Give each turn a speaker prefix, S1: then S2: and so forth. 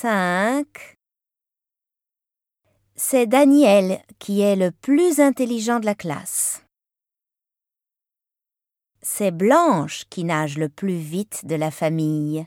S1: cinq. C'est Daniel qui est le plus intelligent de la classe. C'est Blanche qui nage le plus vite de la famille.